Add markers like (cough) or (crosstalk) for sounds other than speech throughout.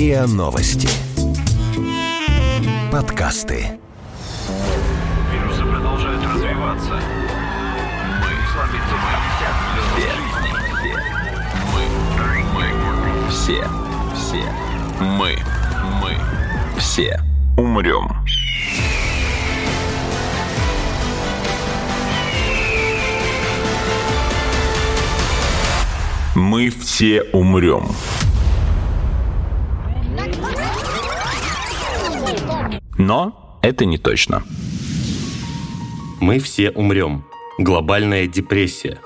РИА Новости. Подкасты. Вирусы продолжают развиваться. Мы сломиться мы все, все. Мы, мы, все, все. Мы, мы, все умрем. Мы все умрем. Но это не точно. Мы все умрем. Глобальная депрессия.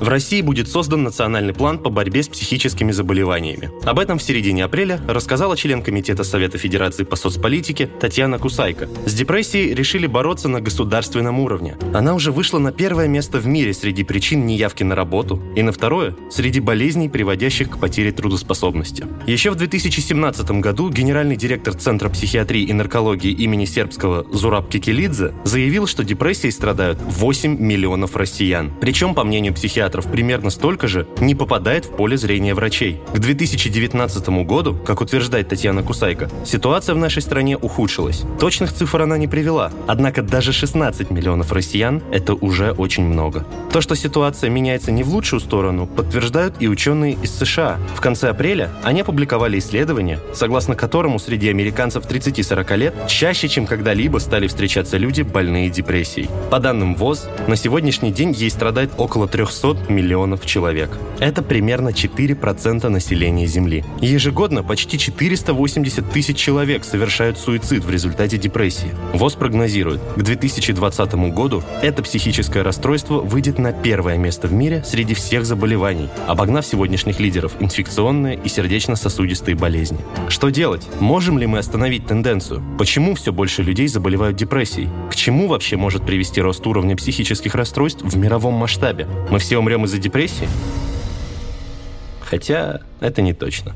В России будет создан национальный план по борьбе с психическими заболеваниями. Об этом в середине апреля рассказала член Комитета Совета Федерации по соцполитике Татьяна Кусайко. С депрессией решили бороться на государственном уровне. Она уже вышла на первое место в мире среди причин неявки на работу и на второе – среди болезней, приводящих к потере трудоспособности. Еще в 2017 году генеральный директор Центра психиатрии и наркологии имени Сербского Зураб Кикелидзе заявил, что депрессией страдают 8 миллионов россиян. Причем, по мнению психиатра, психиатров примерно столько же не попадает в поле зрения врачей. К 2019 году, как утверждает Татьяна Кусайко, ситуация в нашей стране ухудшилась. Точных цифр она не привела, однако даже 16 миллионов россиян – это уже очень много. То, что ситуация меняется не в лучшую сторону, подтверждают и ученые из США. В конце апреля они опубликовали исследование, согласно которому среди американцев 30-40 лет чаще, чем когда-либо стали встречаться люди, больные депрессией. По данным ВОЗ, на сегодняшний день ей страдает около 300 миллионов человек. Это примерно 4% населения Земли. Ежегодно почти 480 тысяч человек совершают суицид в результате депрессии. ВОЗ прогнозирует, к 2020 году это психическое расстройство выйдет на первое место в мире среди всех заболеваний, обогнав сегодняшних лидеров инфекционные и сердечно-сосудистые болезни. Что делать? Можем ли мы остановить тенденцию? Почему все больше людей заболевают депрессией? К чему вообще может привести рост уровня психических расстройств в мировом масштабе? Мы все умрем из-за депрессии? Хотя это не точно.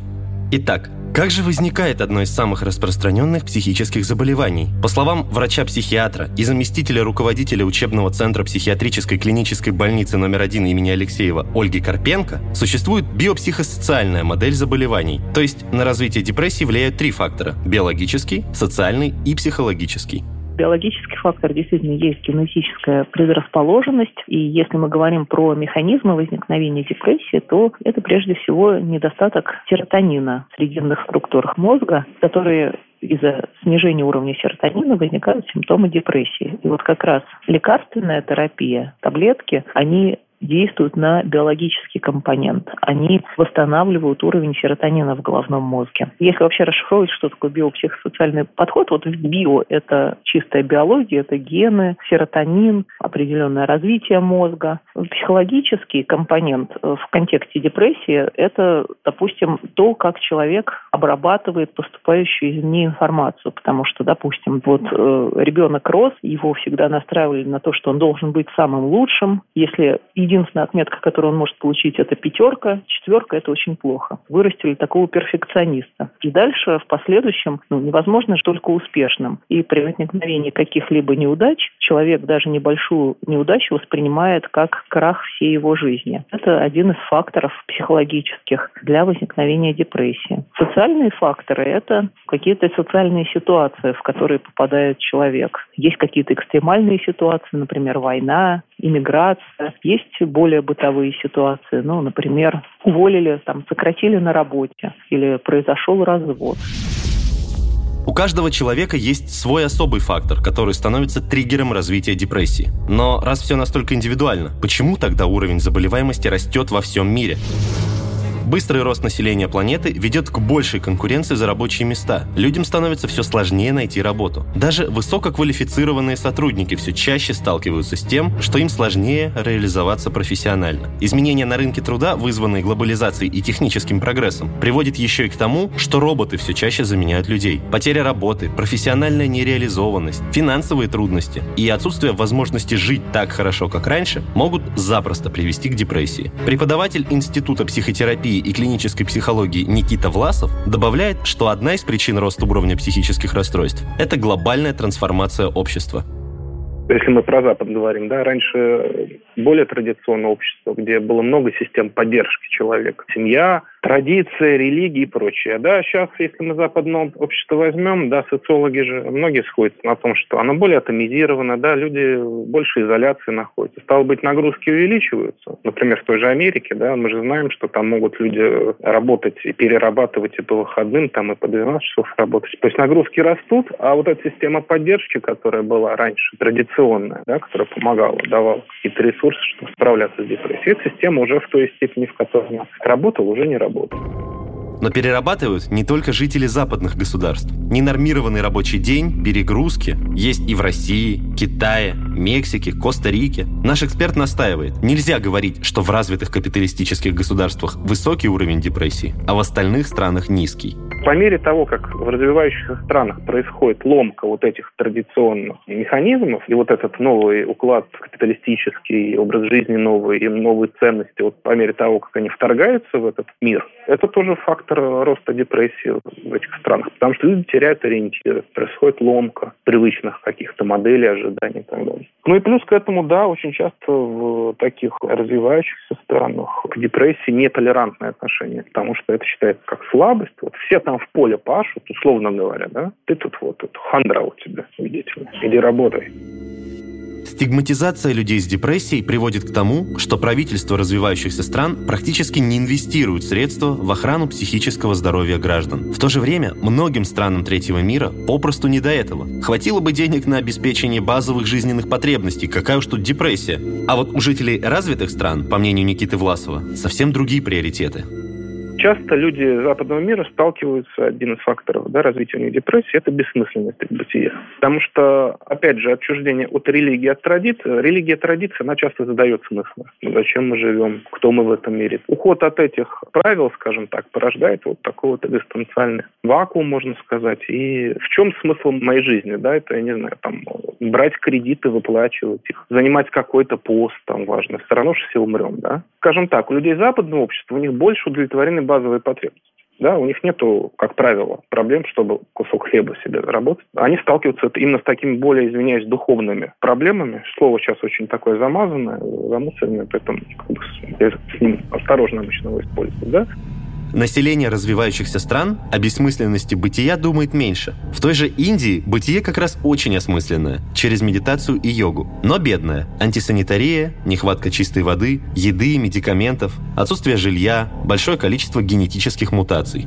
Итак, как же возникает одно из самых распространенных психических заболеваний? По словам врача-психиатра и заместителя руководителя учебного центра психиатрической клинической больницы номер один имени Алексеева Ольги Карпенко, существует биопсихосоциальная модель заболеваний. То есть на развитие депрессии влияют три фактора – биологический, социальный и психологический биологический фактор действительно есть генетическая предрасположенность. И если мы говорим про механизмы возникновения депрессии, то это прежде всего недостаток серотонина в срединных структурах мозга, которые из-за снижения уровня серотонина возникают симптомы депрессии. И вот как раз лекарственная терапия, таблетки, они действуют на биологический компонент. Они восстанавливают уровень серотонина в головном мозге. Если вообще расшифровывать, что такое биопсихосоциальный подход, вот био – это чистая биология, это гены, серотонин, определенное развитие мозга. Психологический компонент в контексте депрессии – это, допустим, то, как человек обрабатывает поступающую извне информацию. Потому что, допустим, вот э, ребенок рос, его всегда настраивали на то, что он должен быть самым лучшим. Если единственная отметка, которую он может получить, это пятерка, четверка – это очень плохо. Вырастили такого перфекциониста. И дальше, в последующем, ну, невозможно только успешным. И при возникновении каких-либо неудач человек даже небольшую неудачу воспринимает как крах всей его жизни. Это один из факторов психологических для возникновения депрессии. Социальные факторы – это какие-то социальные ситуации, в которые попадает человек. Есть какие-то экстремальные ситуации, например, война, иммиграция. Есть более бытовые ситуации. Ну, например, уволили, там, сократили на работе или произошел развод. У каждого человека есть свой особый фактор, который становится триггером развития депрессии. Но раз все настолько индивидуально, почему тогда уровень заболеваемости растет во всем мире? Быстрый рост населения планеты ведет к большей конкуренции за рабочие места. Людям становится все сложнее найти работу. Даже высококвалифицированные сотрудники все чаще сталкиваются с тем, что им сложнее реализоваться профессионально. Изменения на рынке труда, вызванные глобализацией и техническим прогрессом, приводят еще и к тому, что роботы все чаще заменяют людей. Потеря работы, профессиональная нереализованность, финансовые трудности и отсутствие возможности жить так хорошо, как раньше, могут запросто привести к депрессии. Преподаватель Института психотерапии психиатрии и клинической психологии Никита Власов добавляет, что одна из причин роста уровня психических расстройств – это глобальная трансформация общества. Если мы про Запад говорим, да, раньше более традиционное общество, где было много систем поддержки человека. Семья, традиции, религии и прочее. Да, сейчас, если мы западное общество возьмем, да, социологи же, многие сходятся на том, что оно более атомизировано, да, люди больше изоляции находятся. Стало быть, нагрузки увеличиваются. Например, в той же Америке, да, мы же знаем, что там могут люди работать и перерабатывать и по выходным, там и по 12 часов работать. То есть нагрузки растут, а вот эта система поддержки, которая была раньше, традиционная, да, которая помогала, давала какие-то ресурсы, чтобы справляться с депрессией, эта система уже в той степени, в которой она работала, уже не работает. Но перерабатывают не только жители западных государств. Ненормированный рабочий день, перегрузки есть и в России, Китае, Мексике, Коста-Рике. Наш эксперт настаивает, нельзя говорить, что в развитых капиталистических государствах высокий уровень депрессии, а в остальных странах низкий. По мере того, как в развивающихся странах происходит ломка вот этих традиционных механизмов, и вот этот новый уклад капиталистический, образ жизни новый, и новые ценности, вот по мере того, как они вторгаются в этот мир, это тоже фактор роста депрессии в этих странах, потому что люди теряют ориентиры, происходит ломка привычных каких-то моделей ожиданий и так далее. Ну и плюс к этому, да, очень часто в таких развивающихся странах к депрессии нетолерантное отношение, потому что это считается как слабость. Вот все там в поле пашут, условно говоря, да, ты тут вот, тут хандра у тебя, видите иди работай. Стигматизация людей с депрессией приводит к тому, что правительства развивающихся стран практически не инвестируют средства в охрану психического здоровья граждан. В то же время многим странам третьего мира попросту не до этого. Хватило бы денег на обеспечение базовых жизненных потребностей, какая уж тут депрессия. А вот у жителей развитых стран, по мнению Никиты Власова, совсем другие приоритеты. Часто люди западного мира сталкиваются, один из факторов да, развития у них депрессии, это бессмысленность бытия. Потому что, опять же, отчуждение от религии, от традиции, религия, традиция, она часто задает смысл. Ну, зачем мы живем, кто мы в этом мире. Уход от этих правил, скажем так, порождает вот такой вот экзистенциальный вакуум, можно сказать. И в чем смысл моей жизни, да, это, я не знаю, там, брать кредиты, выплачивать их, занимать какой-то пост, там, важно. Все равно же все умрем, да. Скажем так, у людей западного общества, у них больше удовлетворены базовые потребности. Да, у них нету, как правило, проблем, чтобы кусок хлеба себе заработать. Они сталкиваются именно с такими более, извиняюсь, духовными проблемами. Слово сейчас очень такое замазанное, замусоренное, поэтому как бы, с ним осторожно обычно его используют. Да? Население развивающихся стран о бессмысленности бытия думает меньше. В той же Индии бытие как раз очень осмысленное, через медитацию и йогу, но бедное. Антисанитария, нехватка чистой воды, еды, медикаментов, отсутствие жилья, большое количество генетических мутаций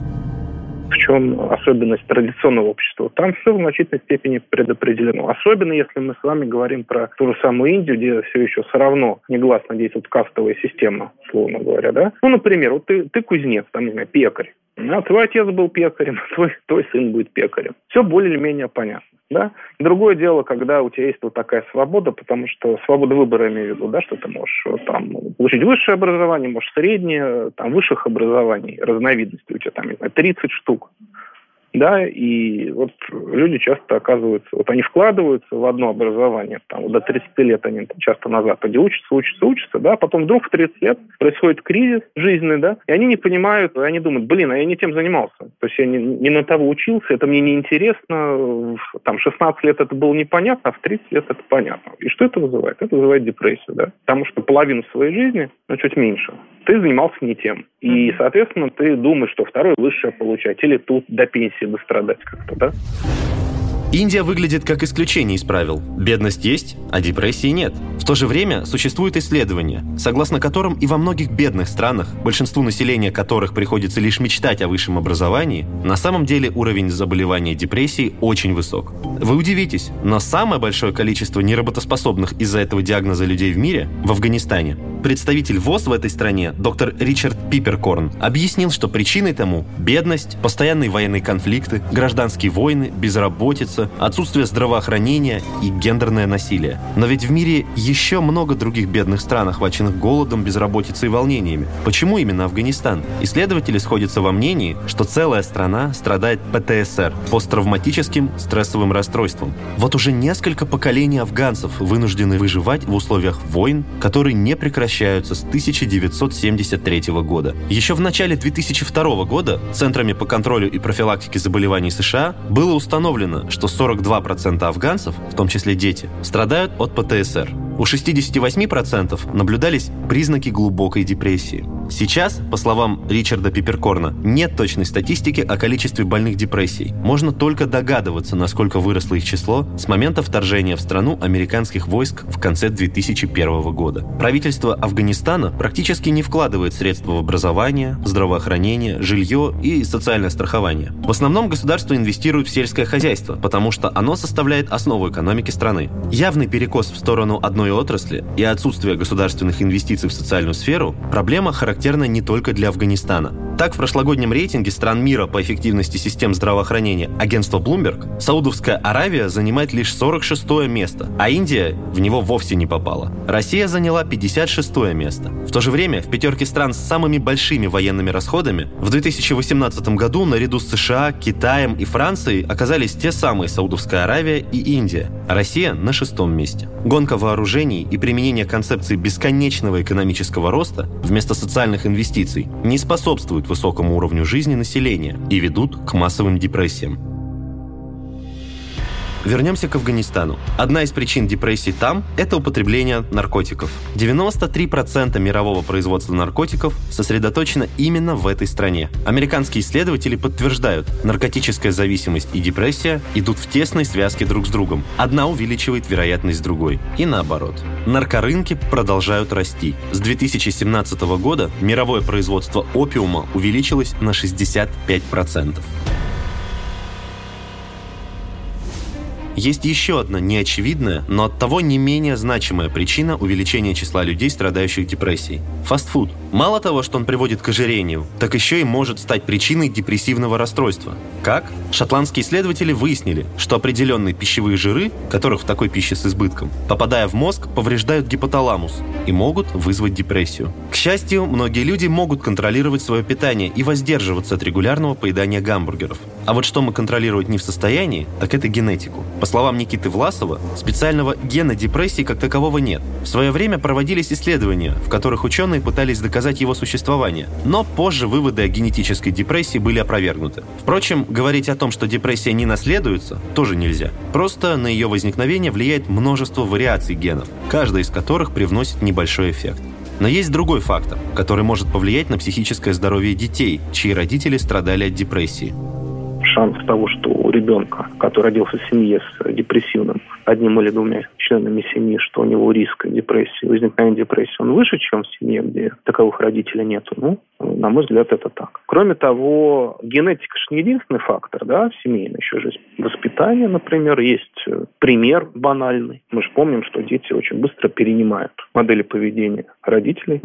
в чем особенность традиционного общества. Там все в значительной степени предопределено. Особенно если мы с вами говорим про ту же самую Индию, где все еще все равно негласно действует кастовая система, словно говоря. Да? Ну, например, вот ты, ты кузнец, там, не знаю, пекарь. А твой отец был пекарем, (laughs) твой, твой сын будет пекарем. Все более или менее понятно. Да? Другое дело, когда у тебя есть вот такая свобода, потому что свобода выбора, я имею в виду, да, что ты можешь э, там получить высшее образование, можешь среднее, там высших образований, разновидностей у тебя там, не знаю, 30 штук да, и вот люди часто оказываются, вот они вкладываются в одно образование, там, вот до 30 лет они там, часто на Западе учатся, учатся, учатся, да, потом вдруг в 30 лет происходит кризис жизненный, да, и они не понимают, и они думают, блин, а я не тем занимался, то есть я не, не на того учился, это мне не интересно, там, 16 лет это было непонятно, а в 30 лет это понятно. И что это вызывает? Это вызывает депрессию, да, потому что половину своей жизни, ну, чуть меньше, ты занимался не тем. И, соответственно, ты думаешь, что второй высшее получать, или тут до пенсии дострадать как-то, да? Индия выглядит как исключение из правил. Бедность есть, а депрессии нет. В то же время существуют исследования, согласно которым и во многих бедных странах, большинству населения которых приходится лишь мечтать о высшем образовании, на самом деле уровень заболевания депрессии очень высок. Вы удивитесь, но самое большое количество неработоспособных из-за этого диагноза людей в мире в Афганистане. Представитель ВОЗ в этой стране, доктор Ричард Пиперкорн, объяснил, что причиной тому бедность, постоянные военные конфликты, гражданские войны, безработица, отсутствие здравоохранения и гендерное насилие. Но ведь в мире еще много других бедных стран, охваченных голодом, безработицей и волнениями. Почему именно Афганистан? Исследователи сходятся во мнении, что целая страна страдает ПТСР – посттравматическим стрессовым расстройством. Вот уже несколько поколений афганцев вынуждены выживать в условиях войн, которые не прекращаются с 1973 года. Еще в начале 2002 года Центрами по контролю и профилактике заболеваний США было установлено, что 42% афганцев, в том числе дети, страдают от ПТСР. У 68% наблюдались признаки глубокой депрессии. Сейчас, по словам Ричарда Пиперкорна, нет точной статистики о количестве больных депрессией. Можно только догадываться, насколько выросло их число с момента вторжения в страну американских войск в конце 2001 года. Правительство Афганистана практически не вкладывает средства в образование, здравоохранение, жилье и социальное страхование. В основном государство инвестирует в сельское хозяйство, потому что оно составляет основу экономики страны. Явный перекос в сторону одной отрасли и отсутствие государственных инвестиций в социальную сферу – проблема характерна не только для Афганистана. Так, в прошлогоднем рейтинге стран мира по эффективности систем здравоохранения агентства Bloomberg Саудовская Аравия занимает лишь 46 место, а Индия в него вовсе не попала. Россия заняла 56 место. В то же время в пятерке стран с самыми большими военными расходами в 2018 году наряду с США, Китаем и Францией оказались те самые Саудовская Аравия и Индия, Россия на шестом месте. Гонка вооружений и применение концепции бесконечного экономического роста вместо социальных инвестиций не способствуют высокому уровню жизни населения и ведут к массовым депрессиям. Вернемся к Афганистану. Одна из причин депрессии там – это употребление наркотиков. 93% мирового производства наркотиков сосредоточено именно в этой стране. Американские исследователи подтверждают, наркотическая зависимость и депрессия идут в тесной связке друг с другом. Одна увеличивает вероятность другой. И наоборот. Наркорынки продолжают расти. С 2017 года мировое производство опиума увеличилось на 65%. Есть еще одна неочевидная, но от того не менее значимая причина увеличения числа людей, страдающих депрессией. Фастфуд. Мало того, что он приводит к ожирению, так еще и может стать причиной депрессивного расстройства. Как? Шотландские исследователи выяснили, что определенные пищевые жиры, которых в такой пище с избытком, попадая в мозг, повреждают гипоталамус и могут вызвать депрессию. К счастью, многие люди могут контролировать свое питание и воздерживаться от регулярного поедания гамбургеров. А вот что мы контролировать не в состоянии, так это генетику. По словам Никиты Власова, специального гена депрессии как такового нет. В свое время проводились исследования, в которых ученые пытались доказать его существование, но позже выводы о генетической депрессии были опровергнуты. Впрочем, говорить о том, что депрессия не наследуется, тоже нельзя. Просто на ее возникновение влияет множество вариаций генов, каждая из которых привносит небольшой эффект. Но есть другой фактор, который может повлиять на психическое здоровье детей, чьи родители страдали от депрессии шанс того, что у ребенка, который родился в семье с депрессивным одним или двумя членами семьи, что у него риск депрессии, возникновения депрессии, он выше, чем в семье, где таковых родителей нет. Ну, на мой взгляд, это так. Кроме того, генетика же не единственный фактор, да, в семейной еще же воспитание, например, есть э, пример банальный. Мы же помним, что дети очень быстро перенимают модели поведения родителей.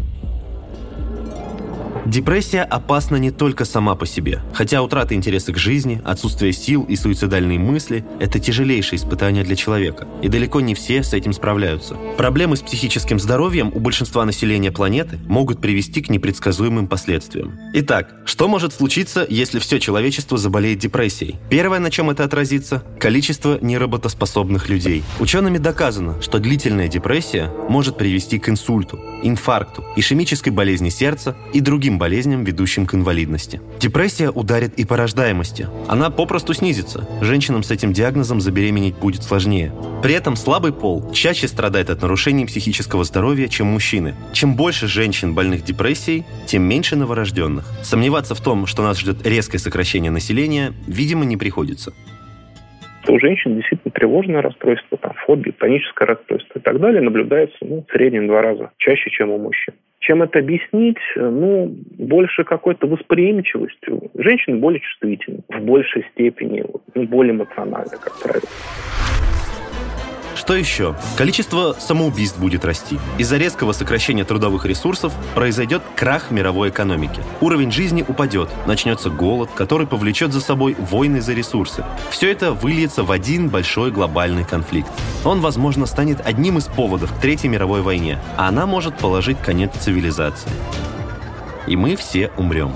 Депрессия опасна не только сама по себе. Хотя утрата интереса к жизни, отсутствие сил и суицидальные мысли – это тяжелейшее испытание для человека. И далеко не все с этим справляются. Проблемы с психическим здоровьем у большинства населения планеты могут привести к непредсказуемым последствиям. Итак, что может случиться, если все человечество заболеет депрессией? Первое, на чем это отразится – количество неработоспособных людей. Учеными доказано, что длительная депрессия может привести к инсульту, инфаркту, ишемической болезни сердца и другим другим болезням, ведущим к инвалидности. Депрессия ударит и по рождаемости. Она попросту снизится. Женщинам с этим диагнозом забеременеть будет сложнее. При этом слабый пол чаще страдает от нарушений психического здоровья, чем мужчины. Чем больше женщин больных депрессией, тем меньше новорожденных. Сомневаться в том, что нас ждет резкое сокращение населения, видимо, не приходится у женщин действительно тревожное расстройство, там, фобия, паническое расстройство и так далее наблюдается ну, в среднем два раза чаще, чем у мужчин. Чем это объяснить? Ну, больше какой-то восприимчивостью. Женщины более чувствительны, в большей степени, ну, более эмоциональны, как правило. Что еще? Количество самоубийств будет расти. Из-за резкого сокращения трудовых ресурсов произойдет крах мировой экономики. Уровень жизни упадет, начнется голод, который повлечет за собой войны за ресурсы. Все это выльется в один большой глобальный конфликт. Он, возможно, станет одним из поводов к Третьей мировой войне, а она может положить конец цивилизации. И мы все умрем.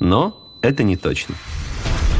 Но это не точно.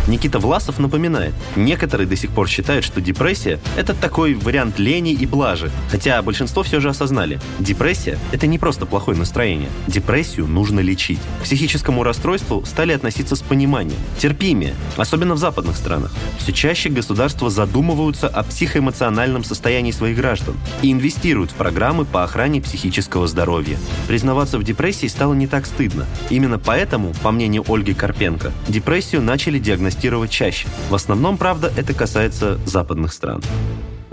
Никита Власов напоминает, некоторые до сих пор считают, что депрессия – это такой вариант лени и блажи, хотя большинство все же осознали, депрессия – это не просто плохое настроение. Депрессию нужно лечить. К психическому расстройству стали относиться с пониманием, терпимее, особенно в западных странах. Все чаще государства задумываются о психоэмоциональном состоянии своих граждан и инвестируют в программы по охране психического здоровья. Признаваться в депрессии стало не так стыдно. Именно поэтому, по мнению Ольги Карпенко, депрессию начали диагностировать чаще. В основном, правда, это касается западных стран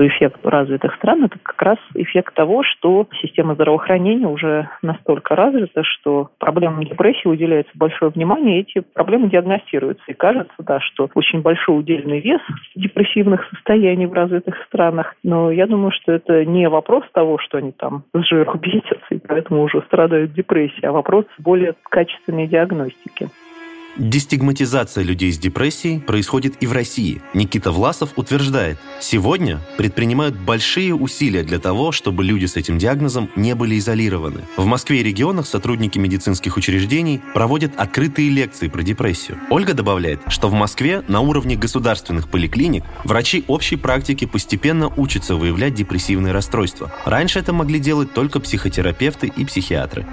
эффект развитых стран – это как раз эффект того, что система здравоохранения уже настолько развита, что проблемам депрессии уделяется большое внимание, и эти проблемы диагностируются. И кажется, да, что очень большой удельный вес депрессивных состояний в развитых странах. Но я думаю, что это не вопрос того, что они там с жиру (laughs) бесятся, и поэтому уже страдают депрессией, а вопрос более качественной диагностики. Дестигматизация людей с депрессией происходит и в России. Никита Власов утверждает, сегодня предпринимают большие усилия для того, чтобы люди с этим диагнозом не были изолированы. В Москве и регионах сотрудники медицинских учреждений проводят открытые лекции про депрессию. Ольга добавляет, что в Москве на уровне государственных поликлиник врачи общей практики постепенно учатся выявлять депрессивные расстройства. Раньше это могли делать только психотерапевты и психиатры.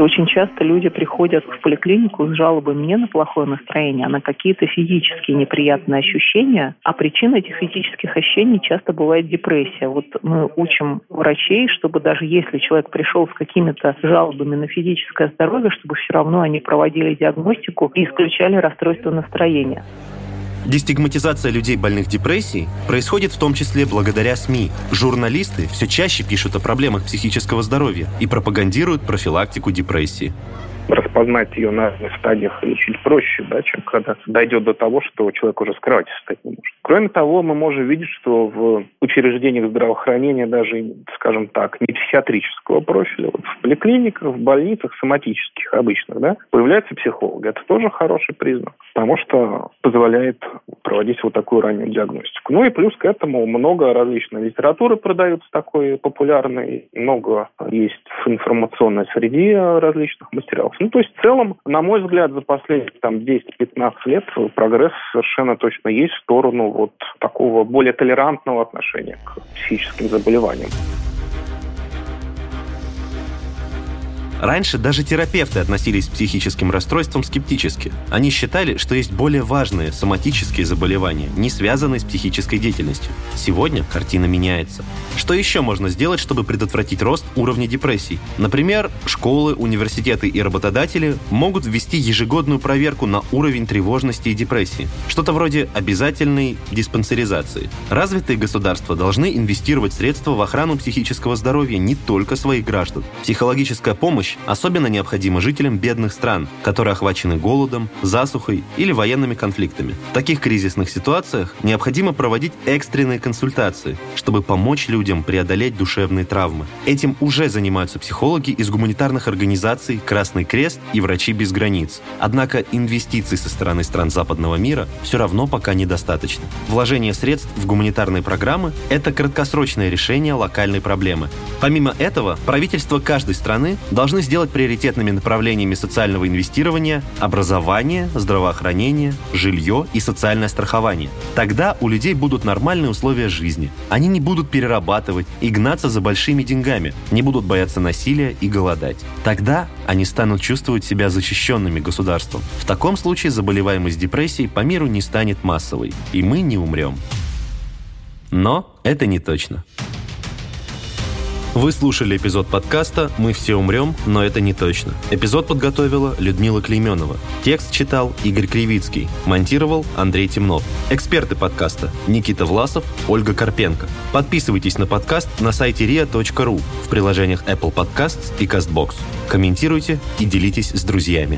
Очень часто люди приходят в поликлинику с жалобами не на плохое настроение, а на какие-то физические неприятные ощущения. А причина этих физических ощущений часто бывает депрессия. Вот мы учим врачей, чтобы даже если человек пришел с какими-то жалобами на физическое здоровье, чтобы все равно они проводили диагностику и исключали расстройство настроения. Дестигматизация людей больных депрессией происходит в том числе благодаря СМИ. Журналисты все чаще пишут о проблемах психического здоровья и пропагандируют профилактику депрессии распознать ее на разных стадиях чуть проще, да, чем когда дойдет до того, что человек уже с кровати встать не может. Кроме того, мы можем видеть, что в учреждениях здравоохранения даже, скажем так, не психиатрического профиля, вот в поликлиниках, в больницах соматических обычных, да, появляются психологи. Это тоже хороший признак, потому что позволяет проводить вот такую раннюю диагностику. Ну и плюс к этому много различной литературы продается такой популярной, много есть в информационной среде различных материалов. Ну, то есть в целом, на мой взгляд, за последние там 10-15 лет прогресс совершенно точно есть в сторону вот такого более толерантного отношения к психическим заболеваниям. Раньше даже терапевты относились к психическим расстройствам скептически. Они считали, что есть более важные соматические заболевания, не связанные с психической деятельностью. Сегодня картина меняется. Что еще можно сделать, чтобы предотвратить рост уровня депрессий? Например, школы, университеты и работодатели могут ввести ежегодную проверку на уровень тревожности и депрессии. Что-то вроде обязательной диспансеризации. Развитые государства должны инвестировать средства в охрану психического здоровья не только своих граждан. Психологическая помощь помощь особенно необходима жителям бедных стран, которые охвачены голодом, засухой или военными конфликтами. В таких кризисных ситуациях необходимо проводить экстренные консультации, чтобы помочь людям преодолеть душевные травмы. Этим уже занимаются психологи из гуманитарных организаций «Красный крест» и «Врачи без границ». Однако инвестиций со стороны стран западного мира все равно пока недостаточно. Вложение средств в гуманитарные программы – это краткосрочное решение локальной проблемы. Помимо этого, правительство каждой страны должны сделать приоритетными направлениями социального инвестирования образование, здравоохранение, жилье и социальное страхование. Тогда у людей будут нормальные условия жизни. Они не будут перерабатывать и гнаться за большими деньгами, не будут бояться насилия и голодать. Тогда они станут чувствовать себя защищенными государством. В таком случае заболеваемость депрессией по миру не станет массовой, и мы не умрем. Но это не точно. Вы слушали эпизод подкаста «Мы все умрем, но это не точно». Эпизод подготовила Людмила Клейменова. Текст читал Игорь Кривицкий. Монтировал Андрей Темнов. Эксперты подкаста Никита Власов, Ольга Карпенко. Подписывайтесь на подкаст на сайте ria.ru в приложениях Apple Podcasts и CastBox. Комментируйте и делитесь с друзьями.